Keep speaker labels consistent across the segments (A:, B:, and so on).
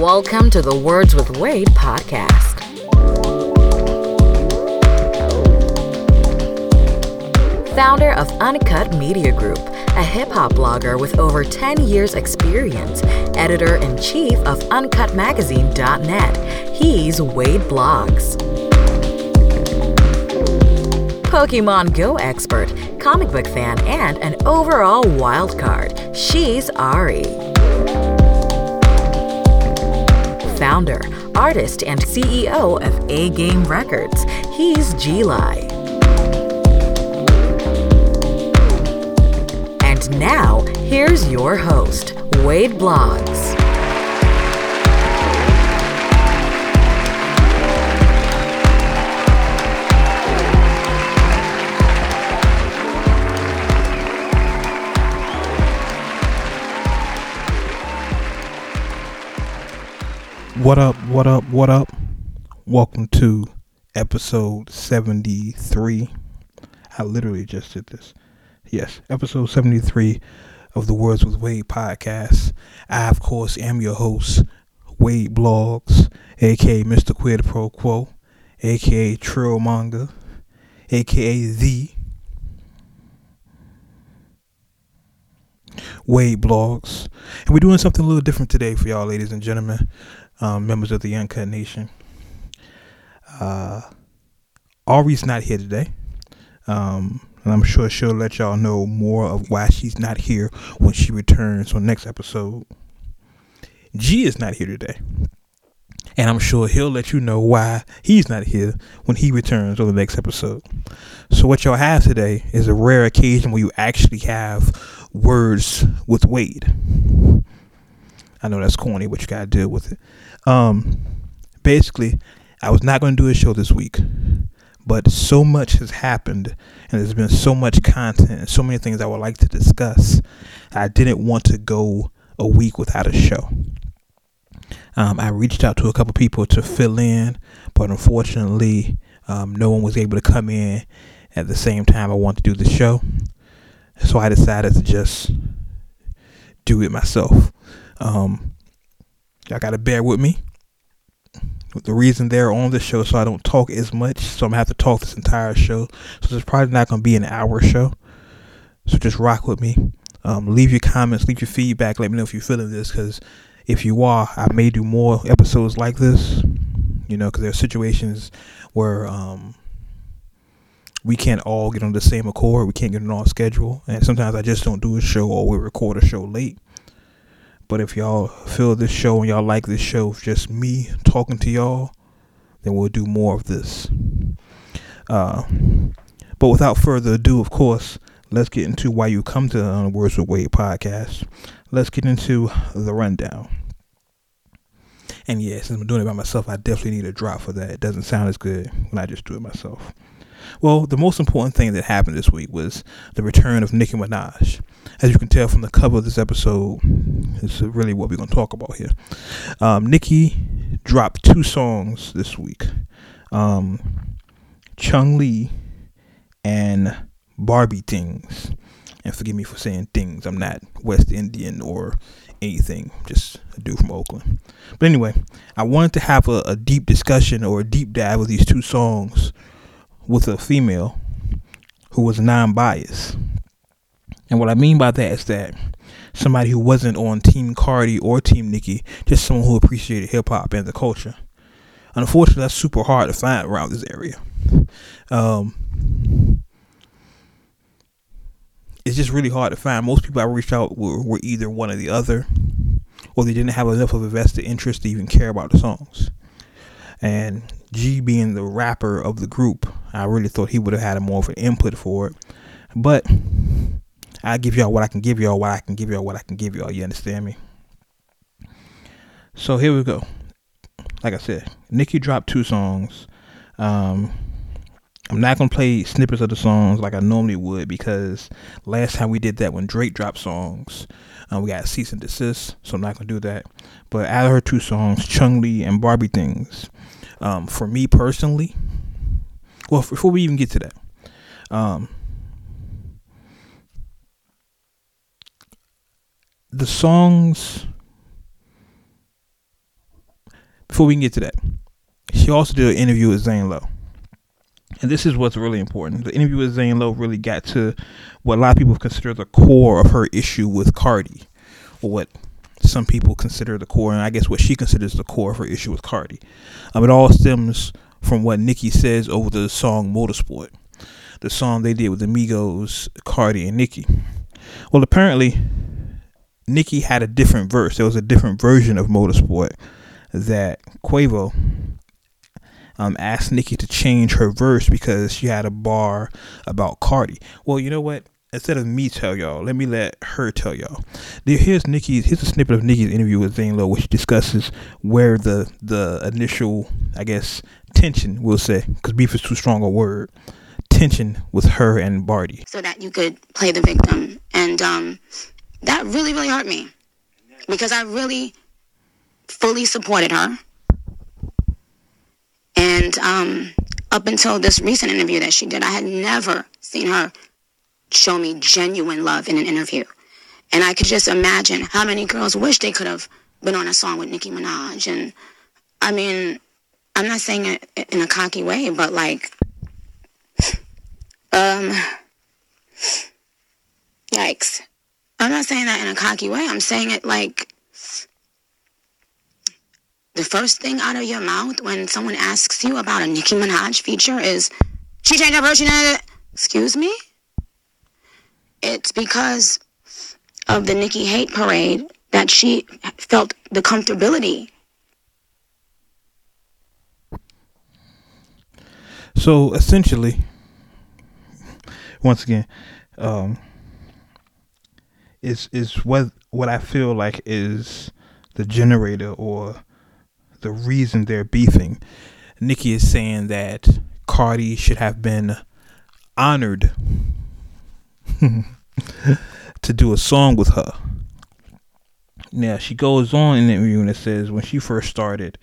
A: Welcome to the Words with Wade podcast. Founder of Uncut Media Group, a hip hop blogger with over 10 years' experience, editor in chief of UncutMagazine.net, he's Wade Blogs. Pokemon Go expert, comic book fan, and an overall wild card, she's Ari. Founder, artist, and CEO of A Game Records, he's G-Lai. And now, here's your host, Wade Blogs.
B: What up, what up, what up? Welcome to episode 73. I literally just did this. Yes, episode 73 of the Words with Wade podcast. I, of course, am your host, Wade Blogs, aka Mr. Quid Pro Quo, aka Trill Manga, aka The Wade Blogs. And we're doing something a little different today for y'all, ladies and gentlemen um, members of the Uncut Nation. Uh, Ari's not here today. Um, and I'm sure she'll let y'all know more of why she's not here when she returns on next episode. G is not here today. And I'm sure he'll let you know why he's not here when he returns on the next episode. So, what y'all have today is a rare occasion where you actually have words with Wade. I know that's corny, but you gotta deal with it. Um, basically, I was not going to do a show this week, but so much has happened, and there's been so much content and so many things I would like to discuss. I didn't want to go a week without a show. Um, I reached out to a couple people to fill in, but unfortunately, um, no one was able to come in at the same time I wanted to do the show. So I decided to just do it myself. Um, y'all got to bear with me. The reason they're on the show so I don't talk as much, so I'm gonna have to talk this entire show. So there's probably not gonna be an hour show. So just rock with me. Um, leave your comments, leave your feedback. Let me know if you're feeling this, because if you are, I may do more episodes like this. You know, because there are situations where um, we can't all get on the same accord. We can't get on our schedule, and sometimes I just don't do a show or we record a show late. But if y'all feel this show and y'all like this show, just me talking to y'all, then we'll do more of this. Uh, but without further ado, of course, let's get into why you come to the Words with Wade podcast. Let's get into the rundown. And yeah, since I'm doing it by myself, I definitely need a drop for that. It doesn't sound as good when I just do it myself. Well, the most important thing that happened this week was the return of Nicki Minaj. As you can tell from the cover of this episode, it's really what we're going to talk about here. Um, Nicki dropped two songs this week um, Chun-Li and Barbie Things. And forgive me for saying things. I'm not West Indian or anything, just a dude from Oakland. But anyway, I wanted to have a, a deep discussion or a deep dive of these two songs with a female who was non-biased. And what I mean by that is that somebody who wasn't on Team Cardi or Team Nicki, just someone who appreciated hip hop and the culture. Unfortunately, that's super hard to find around this area. Um, it's just really hard to find. Most people I reached out were, were either one or the other, or they didn't have enough of a vested interest to even care about the songs. And G being the rapper of the group, I really thought he would have had more of an input for it. But I give y'all what I can give y'all, what I can give y'all, what I can give y'all. You understand me? So here we go. Like I said, Nicki dropped two songs. Um, I'm not gonna play snippets of the songs like I normally would because last time we did that when Drake dropped songs, uh, we got cease and desist. So I'm not gonna do that. But out of her two songs, Chun-Li and Barbie Things, um, for me personally, well, before we even get to that, um, the songs before we can get to that, she also did an interview with Zane Lowe. And this is what's really important. The interview with Zane Lowe really got to what a lot of people consider the core of her issue with Cardi, or what some people consider the core, and I guess what she considers the core of her issue with Cardi. Um, it all stems from what Nicki says over the song Motorsport, the song they did with Amigos, Cardi, and Nicki. Well, apparently, Nicki had a different verse. There was a different version of Motorsport that Quavo um, asked Nicki to change her verse because she had a bar about Cardi. Well, you know what? Instead of me tell y'all, let me let her tell y'all. Here's Nicki's. Here's a snippet of Nicki's interview with Zane Lowe, which discusses where the the initial, I guess, tension, we'll say, because beef is too strong a word, tension with her and Barty.
C: So that you could play the victim, and um, that really, really hurt me because I really fully supported her. And um, up until this recent interview that she did, I had never seen her show me genuine love in an interview. And I could just imagine how many girls wish they could have been on a song with Nicki Minaj. And I mean, I'm not saying it in a cocky way, but like, um, I'm not saying that in a cocky way. I'm saying it like the first thing out of your mouth when someone asks you about a Nicki Minaj feature is, she changed her version of. Excuse me? It's because of the Nicki hate parade that she felt the comfortability.
B: So essentially, once again, um, is is what what I feel like is the generator or the reason they're beefing. Nicki is saying that Cardi should have been honored to do a song with her. Now she goes on in the interview and it says when she first started,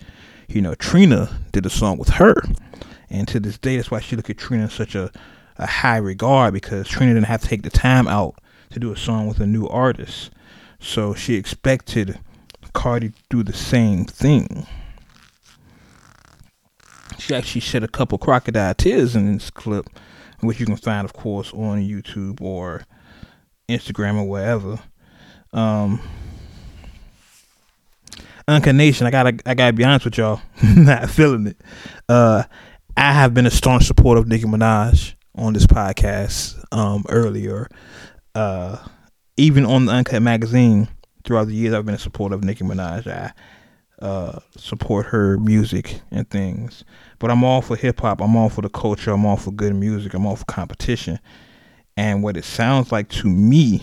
B: you know, Trina did a song with her. And to this day that's why she look at Trina in such a, a high regard because Trina didn't have to take the time out to do a song with a new artist. So she expected Cardi to do the same thing. She actually shed a couple crocodile tears in this clip, which you can find, of course, on YouTube or Instagram or wherever. Um, Uncut Nation, I gotta, I gotta be honest with y'all, not feeling it. Uh, I have been a staunch supporter of Nicki Minaj on this podcast um, earlier. Uh, even on the Uncut magazine, throughout the years, I've been a supporter of Nicki Minaj. I uh, support her music and things. But I'm all for hip hop. I'm all for the culture. I'm all for good music. I'm all for competition. And what it sounds like to me,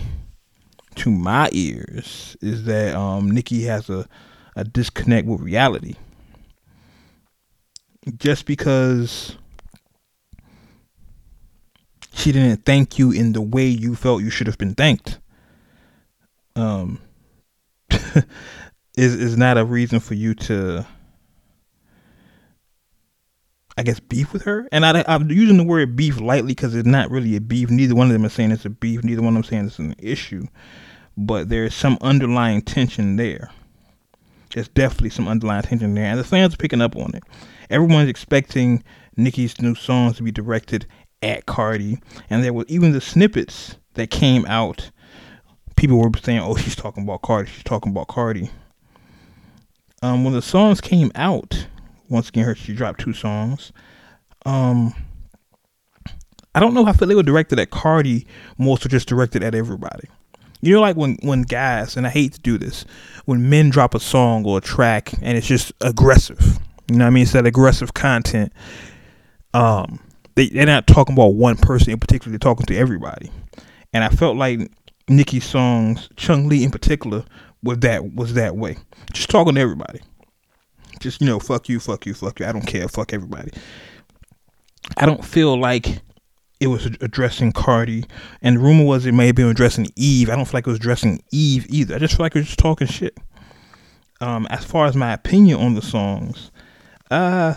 B: to my ears, is that um, Nicki has a, a disconnect with reality. Just because she didn't thank you in the way you felt you should have been thanked. Um, is is not a reason for you to I guess beef with her. And I, I'm using the word beef lightly because it's not really a beef. Neither one of them is saying it's a beef. Neither one of them saying it's an issue. But there's some underlying tension there. There's definitely some underlying tension there, and the fans are picking up on it. Everyone's expecting Nicki's new songs to be directed at Cardi, and there were even the snippets that came out. People were saying, "Oh, she's talking about Cardi. She's talking about Cardi." Um, when the songs came out, once again, her she dropped two songs. Um, I don't know how I feel they were directed at Cardi more so just directed at everybody. You know, like when when guys, and I hate to do this, when men drop a song or a track and it's just aggressive. You know what I mean? It's that aggressive content. Um, they they're not talking about one person in particular. They're talking to everybody. And I felt like Nicki's songs, Chun-Li in particular, was that was that way. Just talking to everybody. Just you know, fuck you, fuck you, fuck you. I don't care. Fuck everybody. I don't feel like it was addressing Cardi, and the rumor was it may have been addressing Eve. I don't feel like it was addressing Eve either. I just feel like it was just talking shit. Um, as far as my opinion on the songs, uh,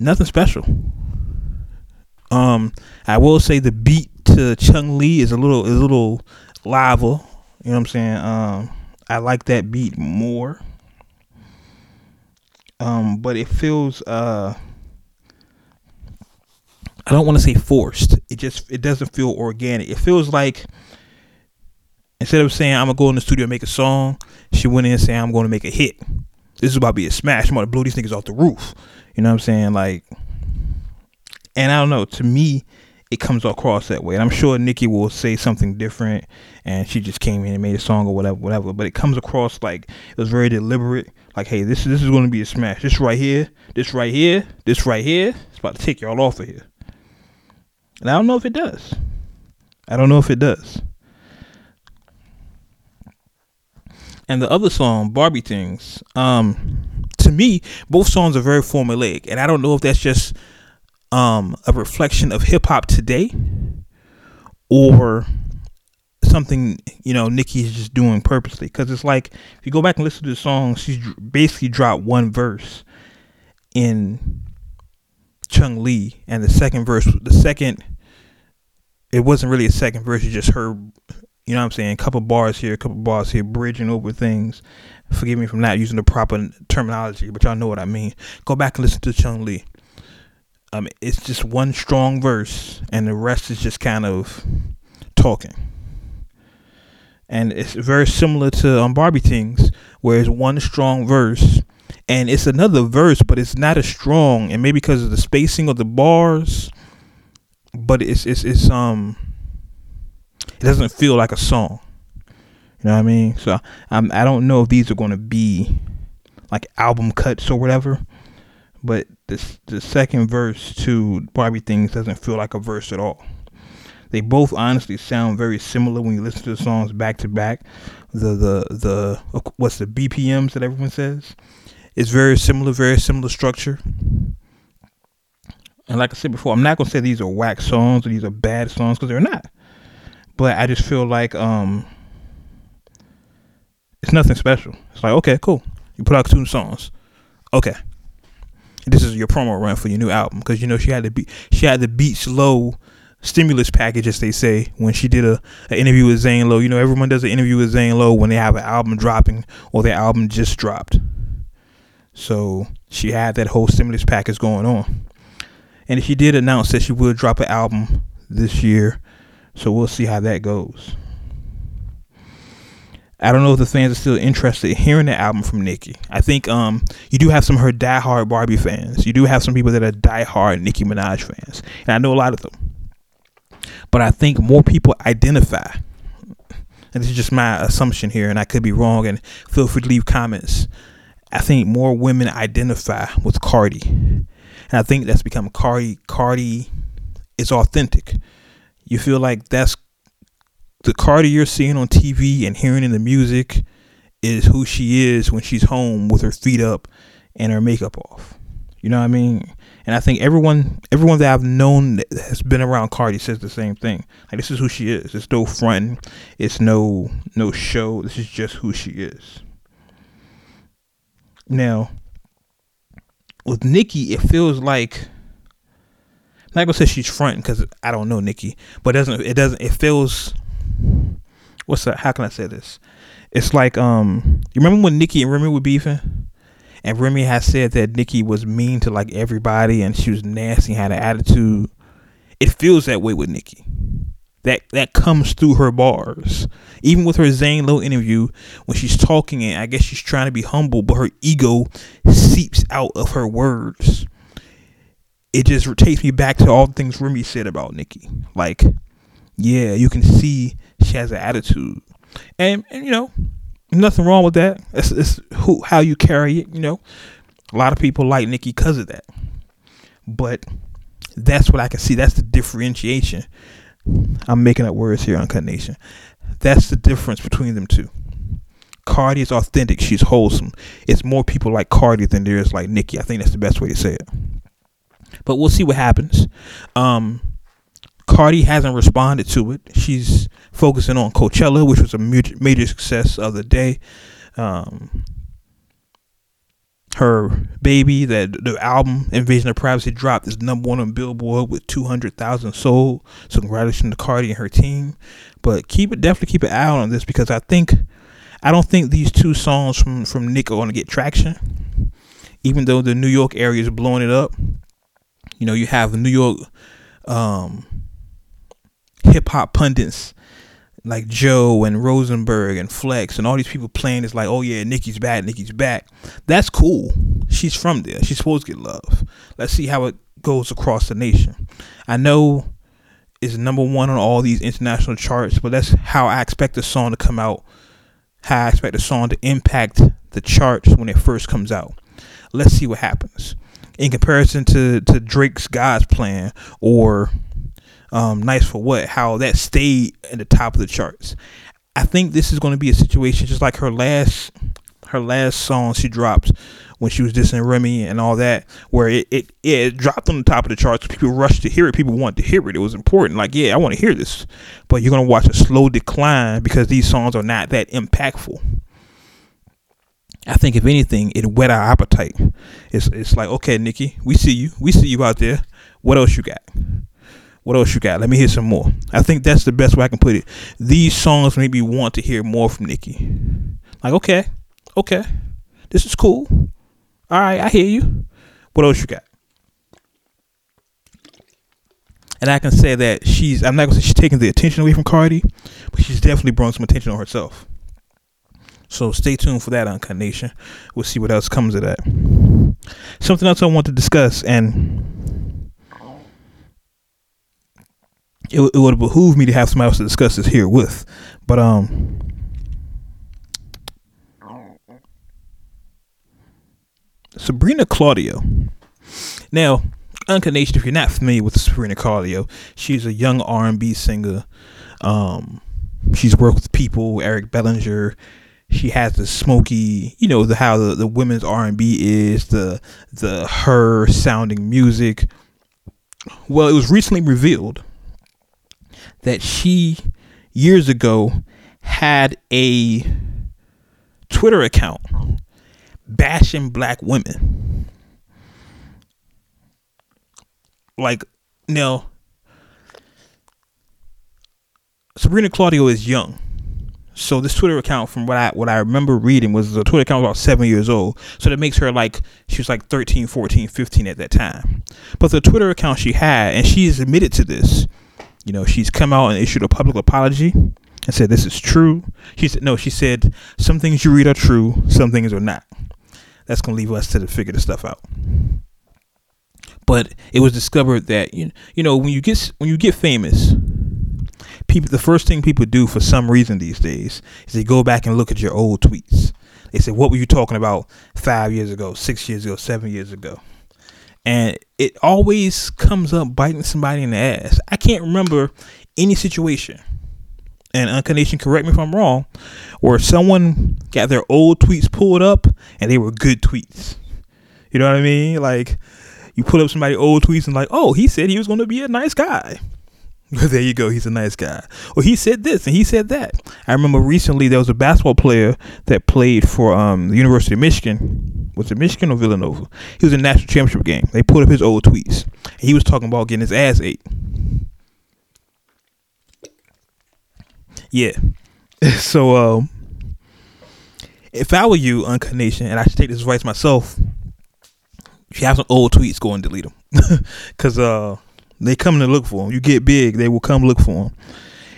B: nothing special. Um, I will say the beat to Chun-Li is a little, is a little lava. You know what I'm saying? Um, I like that beat more. um, but it feels uh, I don't want to say forced. It just it doesn't feel organic. It feels like instead of saying I'm gonna go in the studio and make a song, she went in and saying I'm gonna make a hit. This is about to be a smash. I'm gonna blow these niggas off the roof. You know what I'm saying? Like, and I don't know. To me, it comes across that way. And I'm sure Nicki will say something different, and she just came in and made a song or whatever, whatever. But it comes across like it was very deliberate. Like, hey, this this is going to be a smash. This right here, this right here, this right here, it's about to take y'all off of here. And I don't know if it does. I don't know if it does. And the other song, Barbie Things, um, to me, both songs are very formulaic. And I don't know if that's just um, a reflection of hip hop today or something you know Nicki is just doing purposely because it's like if you go back and listen to the song she's basically dropped one verse in Chun-Li and the second verse the second it wasn't really a second verse it's just her you know what I'm saying? A couple bars here a couple bars here bridging over things. Forgive me for not using the proper terminology but y'all know what I mean. Go back and listen to Chun-Li. Um, it's just one strong verse, and the rest is just kind of talking. And it's very similar to um, Barbie Things, where it's one strong verse, and it's another verse, but it's not as strong, and maybe because of the spacing of the bars, but it's it's it's um, it doesn't feel like a song. You know what I mean? So I'm I don't know if these are going to be like album cuts or whatever but this the second verse to Barbie Things doesn't feel like a verse at all. They both honestly sound very similar when you listen to the songs back to back. The the the what's the BPMs that everyone says? It's very similar, very similar structure. And like I said before, I'm not gonna say these are whack songs or these are bad songs because they're not. But I just feel like um, it's nothing special. It's like okay, cool. You put out two songs. Okay, this is your promo run for your new album because you know she had the beat she had the beats low stimulus package as they say when she did a an interview with Zane Lowe. You know everyone does an interview with Zane Lowe when they have an album dropping or their album just dropped. So she had that whole stimulus package going on. And she did announce that she will drop an album this year. So we'll see how that goes. I don't know if the fans are still interested in hearing the album from Nicki. I think um you do have some of her diehard Barbie fans. You do have some people that are diehard Nicki Minaj fans, and I know a lot of them. But I think more people identify, and this is just my assumption here, and I could be wrong. And feel free to leave comments. I think more women identify with Cardi, and I think that's become Cardi. Cardi is authentic. You feel like that's the Cardi you're seeing on TV and hearing in the music is who she is when she's home with her feet up and her makeup off. You know what I mean? And I think everyone everyone that I've known that has been around Cardi says the same thing. Like this is who she is. It's no front. It's no no show. This is just who she is. Now, with Nicki, it feels like not gonna say she's fronting because I don't know Nicki, but it doesn't it doesn't it feels what's that? How can I say this? It's like um, you remember when Nicki and Remy were beefing, and Remy had said that Nicki was mean to like everybody, and she was nasty, had an attitude. It feels that way with Nicki. That that comes through her bars. Even with her Zane Lowe interview, when she's talking, and I guess she's trying to be humble, but her ego seeps out of her words. It just takes me back to all the things Remy said about Nicki. Like, yeah, you can see she has an attitude, and, and you know, nothing wrong with that. It's, it's who how you carry it. You know, a lot of people like Nicki because of that, but that's what I can see. That's the differentiation. I'm making up words here, Uncut Nation. That's the difference between them two. Cardi is authentic. She's wholesome. It's more people like Cardi than there is like Nicki. I think that's the best way to say it. But we'll see what happens. Um, Cardi hasn't responded to it. She's focusing on Coachella, which was a major, success of the day. Um, her baby, that the album Invasion of Privacy dropped, is number one on Billboard with two hundred thousand sold. So congratulations to Cardi and her team. But keep it definitely keep an eye on this because I think I don't think these two songs from from Nick are going to get traction. even though the New York area is blowing it up, you know, you have New York um, hip hop pundits like Joe and Rosenberg and Flex and all these people playing it's like, oh yeah, Nicki's back, Nicki's back. That's cool. She's from there. She's supposed to get love. Let's see how it goes across the nation. I know it's number one on all these international charts, but that's how I expect the song to come out. How I expect the song to impact the charts when it first comes out. Let's see what happens. In comparison to, to Drake's God's Plan or um, Nice for What, how that stayed at the top of the charts. I think this is going to be a situation just like her last her last song she dropped when she was dissing Remy and all that, where it, it, it dropped on the top of the charts. People rushed to hear it. People wanted to hear it. It was important. Like, yeah, I want to hear this. But you're going to watch a slow decline because these songs are not that impactful. I think if anything, it whet our appetite. It's it's like, okay, Nicki, we see you. We see you out there. What else you got? What else you got? Let me hear some more. I think that's the best way I can put it. These songs make me want to hear more from Nicki. Like, okay, okay, this is cool. All right, I hear you. What else you got? And I can say that she's, I'm not going to say she's taking the attention away from Cardi, but she's definitely brought some attention on herself. So stay tuned for that Uncut Nation. We'll see what else comes of that. Something else I want to discuss, and it, it would behoove me to have somebody else to discuss this here with. But um, Sabrina Claudio. Now, Uncut Nation, if you're not familiar with Sabrina Claudio, she's a young R&B singer. Um, she's worked with people, Eric Bellinger, she has the smoky, you know, the how the, the women's R and B is, the the her sounding music. Well, it was recently revealed that she years ago had a Twitter account bashing black women. Like, now, Sabrina Claudio is young so this Twitter account, from what I what I remember reading, was a Twitter account about seven years old. So that makes her like she was like 13, 14, 15 at that time. But the Twitter account she had, and she has admitted to this. You know, she's come out and issued a public apology and said this is true. She said no. She said some things you read are true, some things are not. That's gonna leave us to figure the stuff out. But it was discovered that you you know when you get when you get famous, people the first thing people do for some reason these days is they go back and look at your old tweets. They say, "What were you talking about five years ago, six years ago, seven years ago?" And it always comes up biting somebody in the ass. I can't remember any situation, and Uncut Nation, correct me if I'm wrong, where someone got their old tweets pulled up and they were good tweets. You know what I mean? Like you pull up somebody old tweets and like, oh, he said he was going to be a nice guy. there you go. He's a nice guy. Well, he said this and he said that. I remember recently there was a basketball player that played for um, the University of Michigan. Was it Michigan or Villanova? He was in the national championship game. They put up his old tweets. And he was talking about getting his ass ate. Yeah. so, um, if I were you, Uncut Nation, and I should take this advice myself, if you have some old tweets, go and delete them. Because, uh, they come to look for them. You get big, they will come look for them.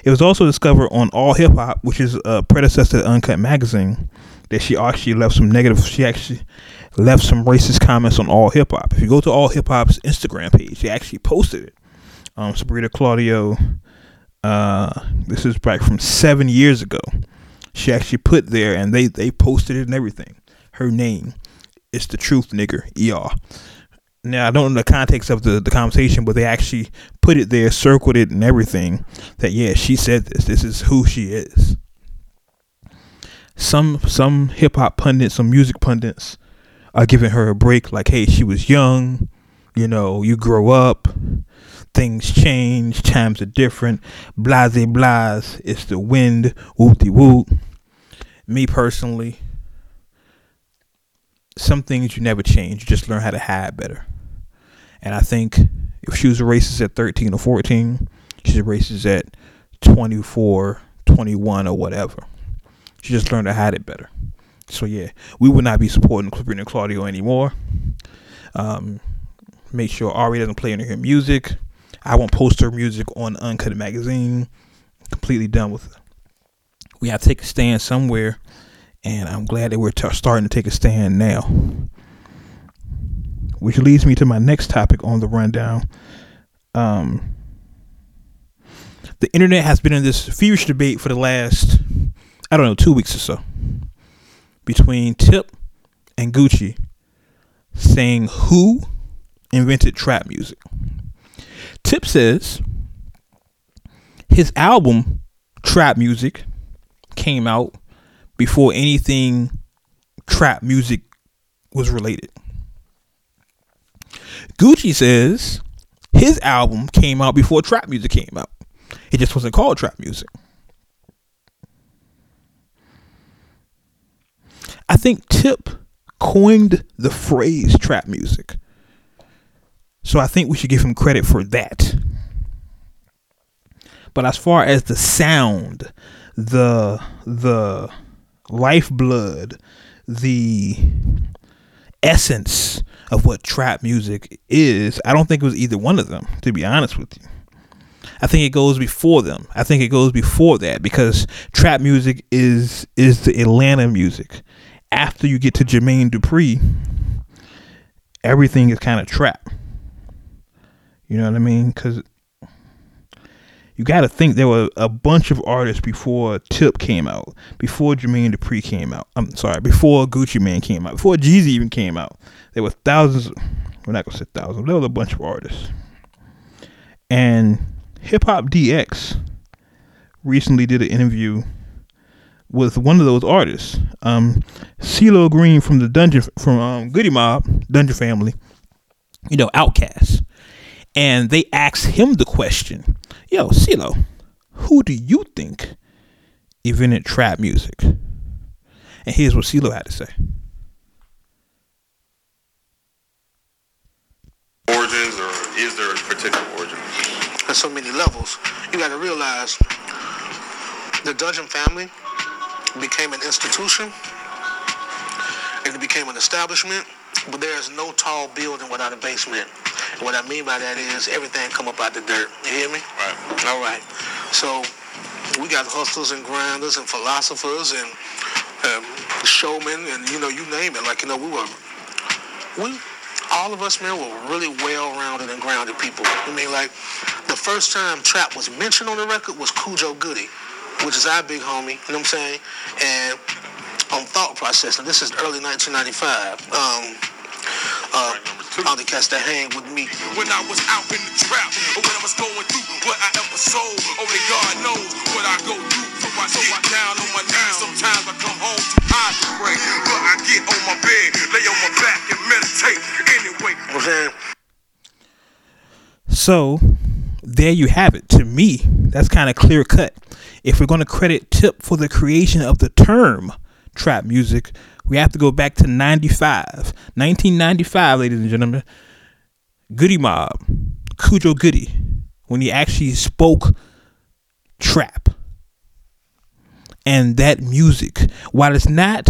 B: It was also discovered on All Hip Hop, which is a predecessor to Uncut Magazine, that she actually left some negative. She actually left some racist comments on All Hip Hop. If you go to All Hip Hop's Instagram page, they actually posted it. Um, Sabrina Claudio. Uh, this is back from seven years ago. She actually put there, and they they posted it and everything. Her name, it's the truth, nigger. Er. Now I don't know the context of the, the conversation, but they actually put it there, circled it, and everything. That yeah, she said this. This is who she is. Some some hip hop pundits, some music pundits, are giving her a break. Like, hey, she was young. You know, you grow up. Things change. Times are different. Blase blase. It's the wind. Whoopty whoop. Me personally, some things you never change. You just learn how to hide better. And I think if she was a racist at 13 or 14, she's a racist at 24, 21, or whatever. She just learned to hide it better. So yeah, we would not be supporting Sabrina Claudio anymore. Um, make sure Ari doesn't play any of her music. I won't post her music on Uncut Magazine. Completely done with it. We have to take a stand somewhere, and I'm glad that we're t- starting to take a stand now. Which leads me to my next topic on the rundown. Um, the internet has been in this fierce debate for the last, I don't know, two weeks or so between Tip and Gucci saying who invented trap music. Tip says his album Trap Music came out before anything trap music was related. Gucci says his album came out before trap music came out. It just wasn't called trap music. I think Tip coined the phrase trap music. So I think we should give him credit for that. But as far as the sound, the the lifeblood, the essence of what trap music is, I don't think it was either one of them, to be honest with you. I think it goes before them. I think it goes before that because trap music is is the Atlanta music. After you get to Jermaine Dupri, everything is kind of trap. You know what I mean? Because you got to think there were a bunch of artists before Tip came out, before Jermaine Dupri came out. I'm sorry, before Gucci Mane came out, before Jeezy even came out. There were thousands. We're not gonna say thousands. There was a bunch of artists, and Hip Hop DX recently did an interview with one of those artists, um, CeeLo Green from the Dungeon from um, Goodie Mob, Dungeon Family, you know, OutKast, and they asked him the question, "Yo, CeeLo, who do you think invented trap music?" And here's what CeeLo had to say.
D: Origins, or is there a particular origin?
E: on so many levels. You got to realize the Dungeon family became an institution and it became an establishment, but there is no tall building without a basement. And what I mean by that is everything come up out the dirt. You hear me?
D: Right.
E: All right. So we got hustlers and grinders and philosophers and um, showmen and you know you name it. Like you know we were we all of us, man, were really well-rounded and grounded people. I mean, like, the first time trap was mentioned on the record was Khujo Goodie, which is our big homie, you know what I'm saying? And on Thought Process, and this is early 1995. Um, uh, all the cats that hang with me.
F: When I was out in the trap, or when I was going through what I ever sold, only oh, God knows what I go through. So I get down on my knees. Sometimes I come home too high to pray, but I get on my bed, lay on my back, and meditate. Anyway,
E: You know what I'm saying?
B: So there you have it. To me, that's kind of clear cut. If we're going to credit Tip for the creation of the term trap music, we have to go back to 95. 1995, ladies and gentlemen. Goodie Mob, Khujo Goodie, when he actually spoke trap. And that music, while it's not,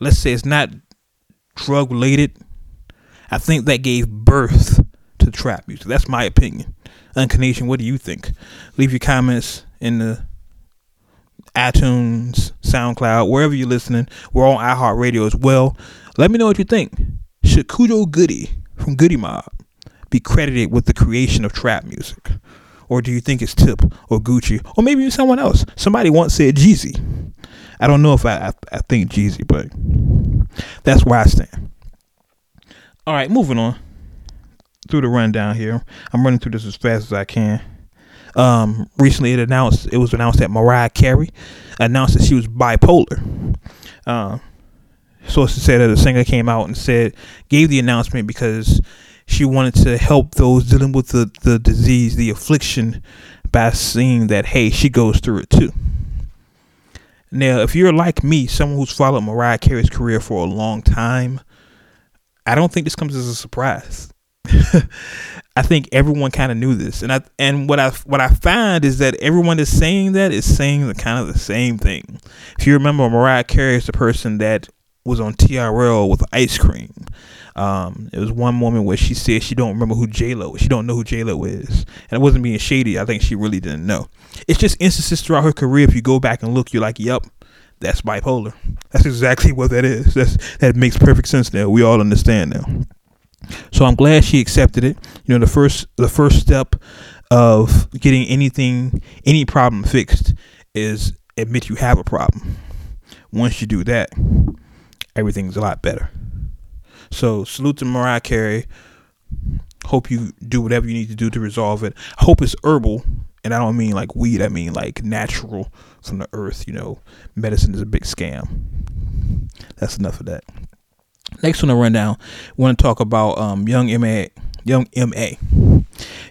B: let's say it's not drug related, I think that gave birth to trap music. That's my opinion. Uncut Nation, what do you think? Leave your comments in the iTunes, SoundCloud, wherever you're listening. We're on iHeartRadio as well. Let me know what you think. Should Khujo Goodie from Goodie Mob be credited with the creation of trap music? Or do you think it's Tip or Gucci or maybe someone else? Somebody once said Jeezy. I don't know if I, I, I think Jeezy, but that's where I stand. All right, moving on through the rundown here. I'm running through this as fast as I can. Um, recently, it announced it was announced that Mariah Carey announced that she was bipolar. Um, sources said that the singer came out and said gave the announcement because she wanted to help those dealing with the, the disease, the affliction, by seeing that hey, she goes through it too. Now, if you're like me, someone who's followed Mariah Carey's career for a long time, I don't think this comes as a surprise. I think everyone kind of knew this, and I and what I what I find is that everyone is saying that is saying the kind of the same thing. If you remember, Mariah Carey is the person that was on TRL with ice cream. Um, it was one moment where she said she don't remember who J Lo. She don't know who J Lo is, and it wasn't being shady. I think she really didn't know. It's just instances throughout her career. If you go back and look, you're like, "Yep, that's bipolar." That's exactly what that is. That's that makes perfect sense now. We all understand now. So I'm glad she accepted it. You know, the first the first step of getting anything any problem fixed is admit you have a problem. Once you do that, everything's a lot better. So salute to Mariah Carey. Hope you do whatever you need to do to resolve it. Hope it's herbal, and I don't mean like weed. I mean like natural from the earth. You know, medicine is a big scam. That's enough of that. Next on the rundown, want to talk about um, Young M.A. Young M.A.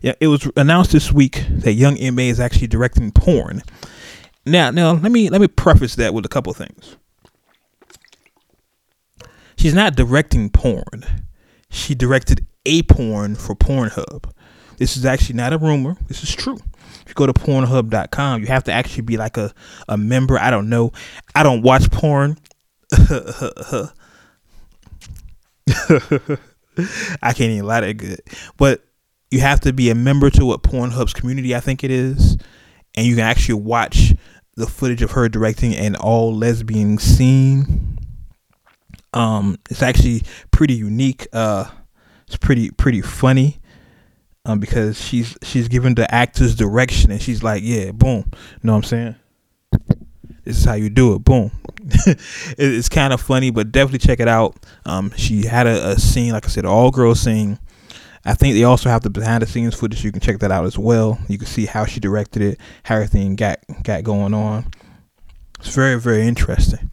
B: Yeah, it was announced this week that Young M.A is actually directing porn. Now, now let me let me preface that with a couple things she's not directing porn. She directed a porn for Pornhub. This is actually not a rumor. This is true. If you go to pornhub.com, you have to actually be like a, a member. I don't know. I don't watch porn. I can't even lie that good. But you have to be a member to what Pornhub's community, I think it is. And you can actually watch the footage of her directing an all lesbian scene um, it's actually pretty unique. Uh, it's pretty pretty funny. Um, because she's she's given the actors direction and she's like, yeah, boom. You know what I'm saying? This is how you do it. Boom. it's kind of funny, but definitely check it out. Um, she had a, a scene, like I said, all girls scene. I think they also have the behind the scenes footage. You can check that out as well. You can see how she directed it, how everything got got going on. It's very very interesting.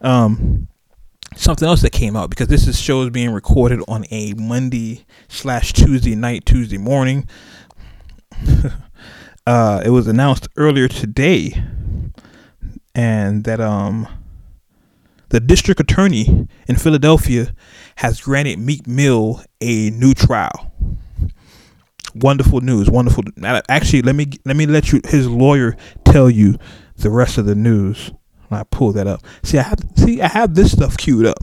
B: Um, something else that came out because this is shows being recorded on a Monday slash Tuesday night, Tuesday morning. uh, it was announced earlier today, and that um, the district attorney in Philadelphia has granted Meek Mill a new trial. Wonderful news, wonderful. Actually, let me let me let you his lawyer tell you the rest of the news. I pull that up. See, I have see I have this stuff queued up.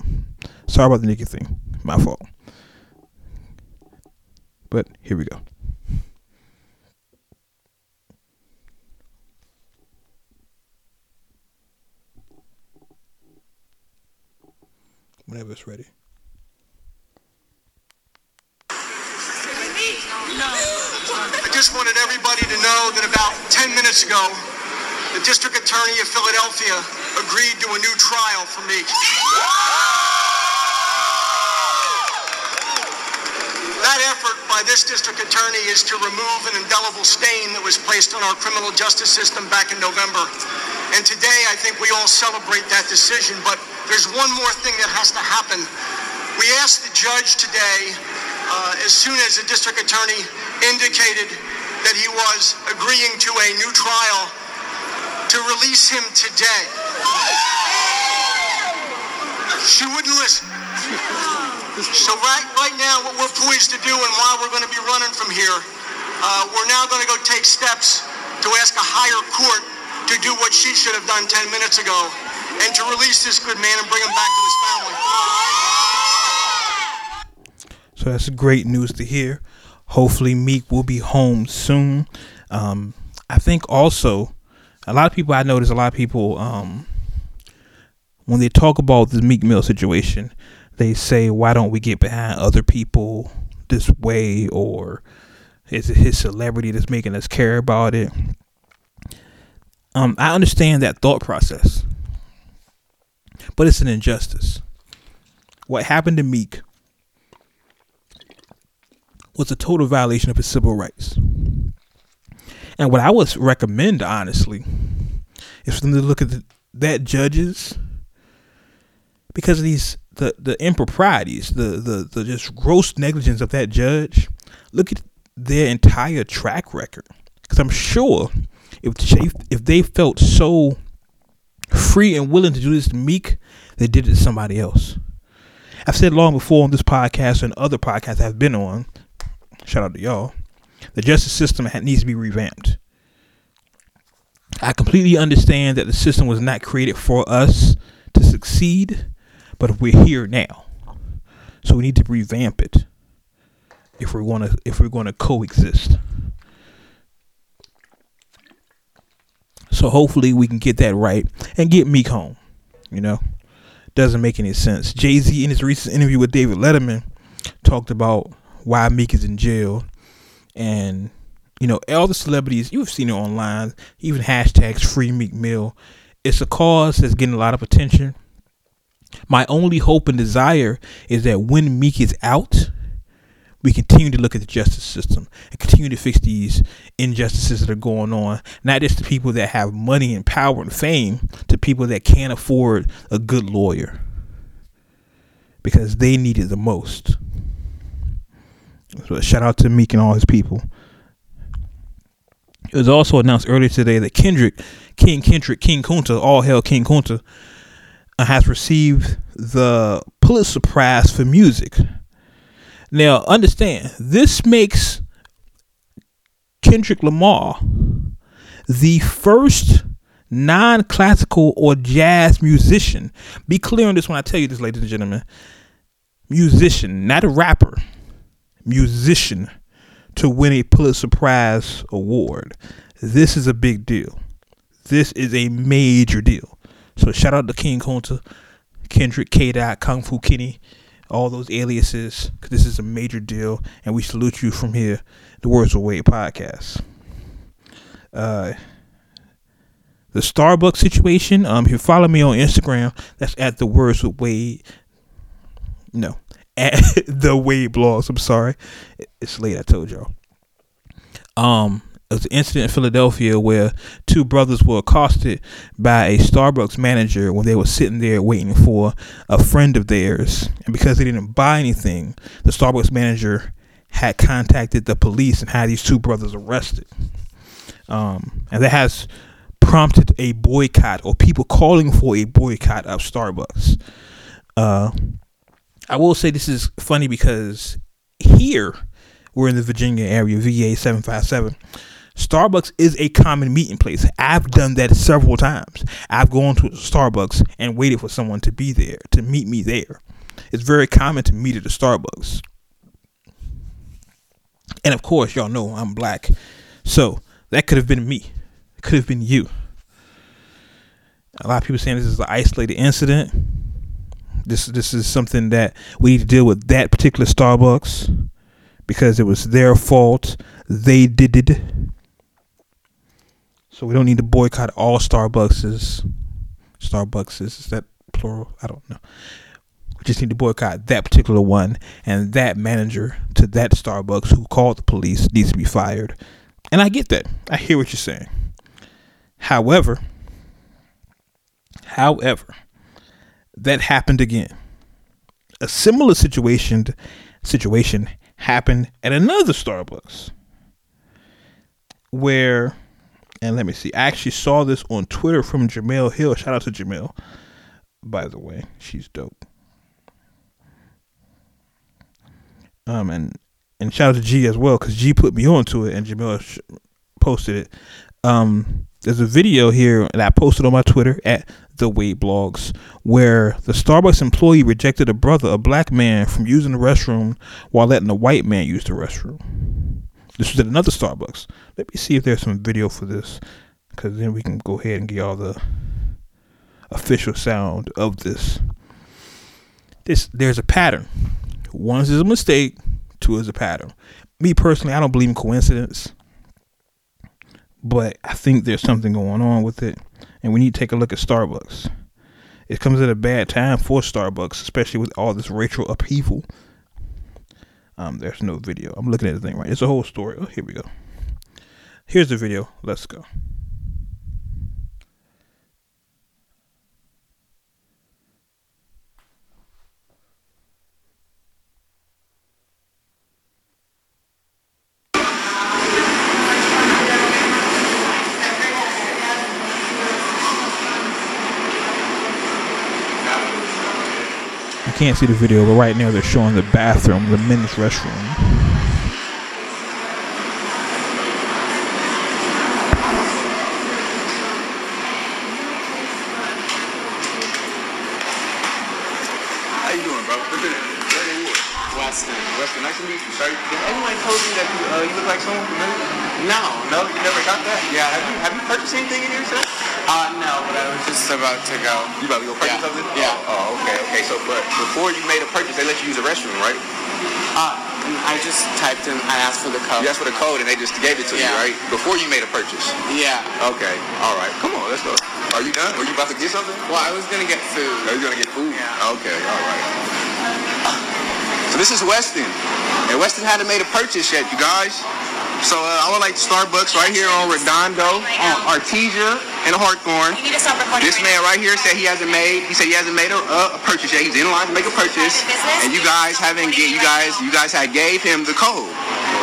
B: Sorry about the naked thing. My fault. But here we go. Whenever it's ready.
G: I just wanted everybody to know that about 10 minutes ago, the district attorney of Philadelphia agreed to a new trial for me. That effort by this district attorney is to remove an indelible stain that was placed on our criminal justice system back in November. And today, I think we all celebrate that decision, but there's one more thing that has to happen. We asked the judge today, uh, as soon as the district attorney indicated that he was agreeing to a new trial, to release him today. She wouldn't listen. So right, right now, what we're poised to do and why we're going to be running from here, uh, we're now going to go take steps to ask a higher court to do what she should have done 10 minutes ago and to release this good man and bring him back to his family.
B: So that's great news to hear. Hopefully, Meek will be home soon. Um, I think also a lot of people I notice a lot of people um, when they talk about the Meek Mill situation, they say, "Why don't we get behind other people this way?" Or is it his celebrity that's making us care about it? Um, I understand that thought process, but it's an injustice. What happened to Meek was a total violation of his civil rights. And what I would recommend, honestly, is for them to look at the, that judges because of these the the improprieties, the the the just gross negligence of that judge. Look at their entire track record, because I'm sure if if they felt so free and willing to do this to Meek, they did it to somebody else. I've said long before on this podcast and other podcasts I've been on. Shout out to y'all the justice system needs to be revamped. I completely understand that the system was not created for us to succeed, but we're here now. So we need to revamp it if we're to if we're to coexist. So hopefully we can get that right and get Meek home. You know, doesn't make any sense. Jay Z in his recent interview with David Letterman talked about why Meek is in jail, and you know all the celebrities you've seen it online, even hashtags Free Meek Mill. It's a cause that's getting a lot of attention. My only hope and desire is that when Meek is out, we continue to look at the justice system and continue to fix these injustices that are going on, not just to people that have money and power and fame, to people that can't afford a good lawyer because they need it the most. So shout out to Meek and all his people. It was also announced earlier today that Kendrick, King Kendrick, King Kunta, all hell King Kunta, uh, has received the Pulitzer Prize for music. Now, understand, this makes Kendrick Lamar the first non classical or jazz musician. Be clear on this when I tell you this, ladies and gentlemen. Musician, not a rapper, musician to win a Pulitzer Prize award. This is a big deal. This is a major deal. So shout out to King Kunta, Kendrick K. Dot, Kung Fu Kenny, all those aliases, because this is a major deal, and we salute you from here, the Words of Wade podcast. Uh, the Starbucks situation. Um, if you follow me on Instagram, that's at the Words of Wade. No, at the Wade blogs. I'm sorry, it's late. I told y'all. Um, was an incident in Philadelphia where two brothers were accosted by a Starbucks manager when they were sitting there waiting for a friend of theirs. And because they didn't buy anything, the Starbucks manager had contacted the police and had these two brothers arrested. Um, and that has prompted a boycott or people calling for a boycott of Starbucks. Uh, I will say this is funny because here we're in the Virginia area, VA 757. Starbucks is a common meeting place. I've done that several times. I've gone to Starbucks and waited for someone to be there, to meet me there. It's very common to meet at a Starbucks. And of course, y'all know I'm black. So that could have been me. It could have been you. A lot of people saying this is an isolated incident. This this is something that we need to deal with that particular Starbucks because it was their fault. They did it. So we don't need to boycott all Starbuckses. Starbuckses is that plural? I don't know. We just need to boycott that particular one, and that manager to that Starbucks who called the police needs to be fired. And I get that. I hear what you're saying. However, however, that happened again. A similar situation situation happened at another Starbucks where and let me see. I actually saw this on Twitter from Jemele Hill. Shout out to Jemele, by the way. She's dope. Um, and and shout out to G as well because G put me onto it and Jemele sh- posted it. Um, there's a video here that I posted on my Twitter at the Wade Blogs where the Starbucks employee rejected a brother, a black man, from using the restroom while letting a white man use the restroom. This was at another Starbucks. Let me see if there's some video for this, because then we can go ahead and get all the official sound of this. This there's a pattern. One is a mistake. Two is a pattern. Me personally, I don't believe in coincidence, but I think there's something going on with it, and we need to take a look at Starbucks. It comes at a bad time for Starbucks, especially with all this racial upheaval. Um, there's no video. I'm looking at the thing right. It's a whole story. Oh, here we go. Here's the video. Let's go. Can't see the video, but right now they're showing the bathroom, the men's restroom.
F: How you doing, bro? What's your?
H: Weston.
I: Weston, nice to meet you, sir. Did anyone told you that you, uh, look like someone familiar?
H: No.
I: No, you never got that? Yeah, have you purchased anything in here, sir?
H: Uh, no, but I was just about to go.
I: You about to go purchase
H: Yeah.
I: something?
H: Yeah.
I: Oh, oh, okay, okay. So, but before you made a purchase, they let you use the restroom, right?
H: Uh, I just typed in, I asked for the code.
I: You asked for the code and they just gave it to you, right? Before you made a purchase.
H: Yeah.
I: Okay, all right. Come on, let's go. Are you done? Were you about to get something?
H: Well, I was gonna get food.
I: Are you gonna get food?
H: Yeah.
I: Okay, all right. So this is Weston, and Weston hadn't made a purchase yet, you guys. So uh, I would like Starbucks right here on Redondo, on Artesia and Hawthorne.
J: You need to stop recording
I: This
J: right
I: man right here said he hasn't made. He said he hasn't made a, a purchase yet. He's in line to make a purchase, and you guys haven't. Get, you guys, you guys had gave him the code,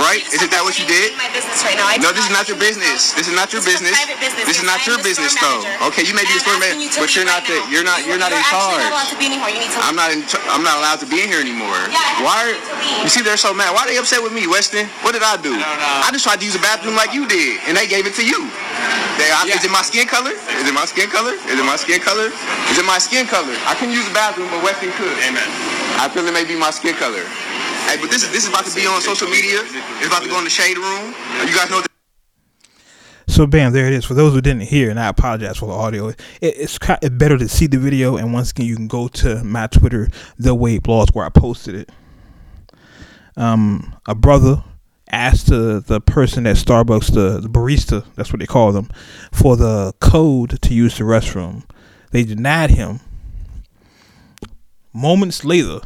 I: right? Isn't that what you did?
J: My business right now. I
I: No, this is not your business. This is not your
J: This
I: business.
J: business.
I: This is not your business, though. Okay, you may be
J: And
I: the store
J: I'm
I: manager,
J: you
I: but you're
J: right
I: not the. You're not.
J: You-
I: You're not in
J: You're actually
I: charge.
J: not to be. You need to.
I: I'm not in. I'm not allowed to be in here anymore.
J: Yeah,
I: Why?
J: have to.
I: You see, they're so mad. Why are they upset with me, Weston? What did I do?
H: I don't know.
I: I just tried to use a bathroom like you did, and they gave it to you. They, I,
H: Yeah.
I: Is it my skin color? Is it my skin color? Is it my skin color? Is it my skin color? I can use the bathroom, but Weston could.
D: Amen.
I: I feel it may be my skin color. Hey, but this is this is about to be on social media. It's about to go in the shade room. You guys know.
B: So bam, there it is. For those who didn't hear, and I apologize for the audio. It, it's ki it's better to see the video, and once again, you can go to my Twitter, the Wade Blogs, where I posted it. Um, a brother asked the the person at Starbucks, the, the barista, that's what they call them, for the code to use the restroom. They denied him. Moments later,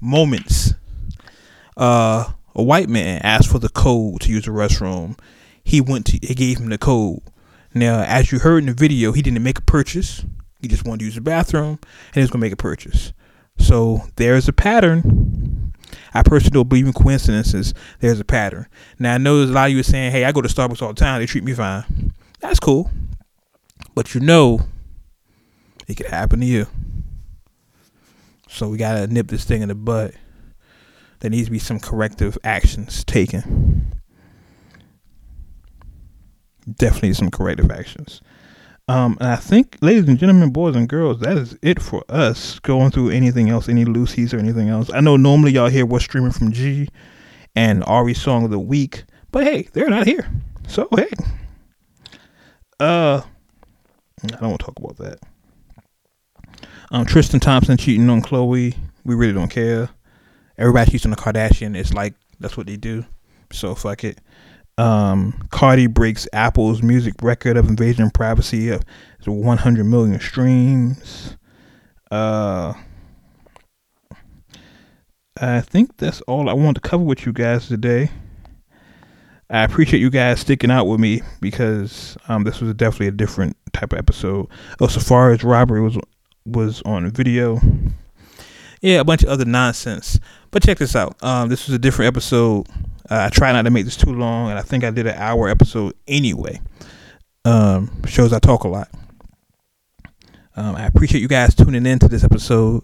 B: moments, uh, a white man asked for the code to use the restroom. He went to, he gave him the code. Now, as you heard in the video, he didn't make a purchase. He just wanted to use the bathroom, and he was gonna make a purchase. So there's a pattern. I personally don't believe in coincidences. There's a pattern. Now I know there's a lot of you saying, "Hey, I go to Starbucks all the time. They treat me fine." That's cool, but you know, it could happen to you. So we gotta nip this thing in the bud. There needs to be some corrective actions taken. Definitely some corrective actions. Um, and I think, ladies and gentlemen, boys and girls, that is it for us. Going through anything else, any loosies or anything else. I know normally y'all hear what's streaming from G and Ari song of the week, but hey, they're not here. So hey, uh, I don't want to talk about that. Um, Tristan Thompson cheating on Khloé. We really don't care. Everybody cheats on the Kardashian. It's like that's what they do. So fuck it. Um, Cardi breaks Apple's music record of invasion of privacy of 100 million streams. Uh, I think that's all I want to cover with you guys today. I appreciate you guys sticking out with me because um, this was definitely a different type of episode. Oh, Safaree's robbery was was on video. Yeah, a bunch of other nonsense. But check this out. Um, this was a different episode. Uh, I try not to make this too long, and I think I did an hour episode anyway. Um, shows I talk a lot. Um, I appreciate you guys tuning in to this episode.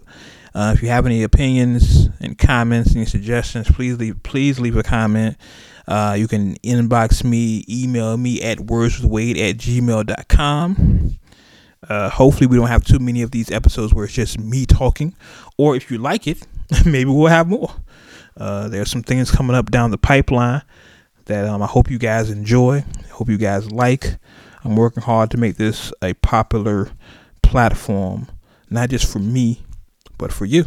B: Uh, if you have any opinions and comments, and suggestions, please leave please leave a comment. Uh, you can inbox me, email me at wordswithwade at gmail.com. Uh, hopefully, we don't have too many of these episodes where it's just me talking. Or if you like it, maybe we'll have more. Uh, there's some things coming up down the pipeline that um, I hope you guys enjoy. Hope you guys like. I'm working hard to make this a popular platform, not just for me, but for you.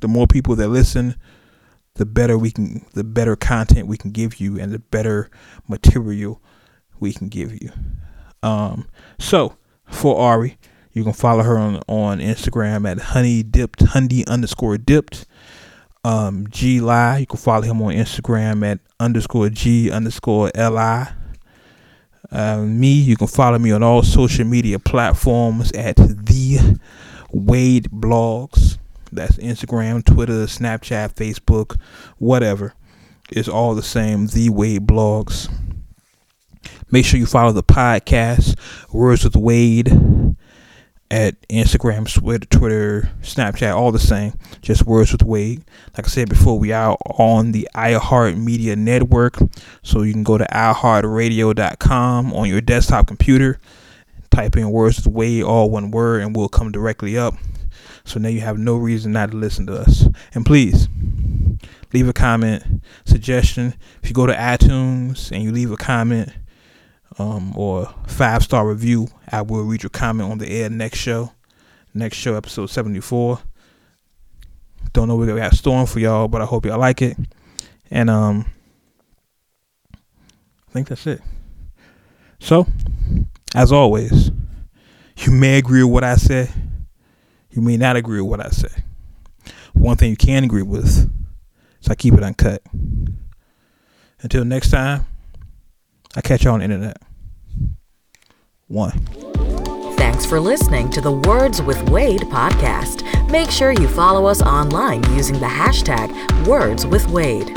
B: The more people that listen, the better we can, the better content we can give you, and the better material we can give you. Um, so for Ari, you can follow her on on Instagram at honey dipped honey underscore dipped. Um, G Lie, you can follow him on Instagram at underscore G underscore L I. Uh, me, you can follow me on all social media platforms at the Wade Blogs. That's Instagram, Twitter, Snapchat, Facebook, whatever. It's all the same. The Wade Blogs. Make sure you follow the podcast, Words with Wade, at Instagram, Twitter, Twitter, Snapchat, all the same. Just Words with Wade. Like I said before, we are on the iHeart Media Network. So you can go to iHeartRadio.com on your desktop computer, type in Words with Wade, all one word, and we'll come directly up. So now you have no reason not to listen to us. And please leave a comment, suggestion. If you go to iTunes and you leave a comment um, or five star review, I will read your comment on the air next show. Next show, episode 74. Don't know what we got storing for y'all, but I hope y'all like it. And um, I think that's it. So, as always, you may agree with what I say. You may not agree with what I say. One thing you can agree with is I keep it uncut. Until next time, I catch you on the internet. One.
A: Thanks for listening to the Words with Wade podcast. Make sure you follow us online using the hashtag Words with Wade.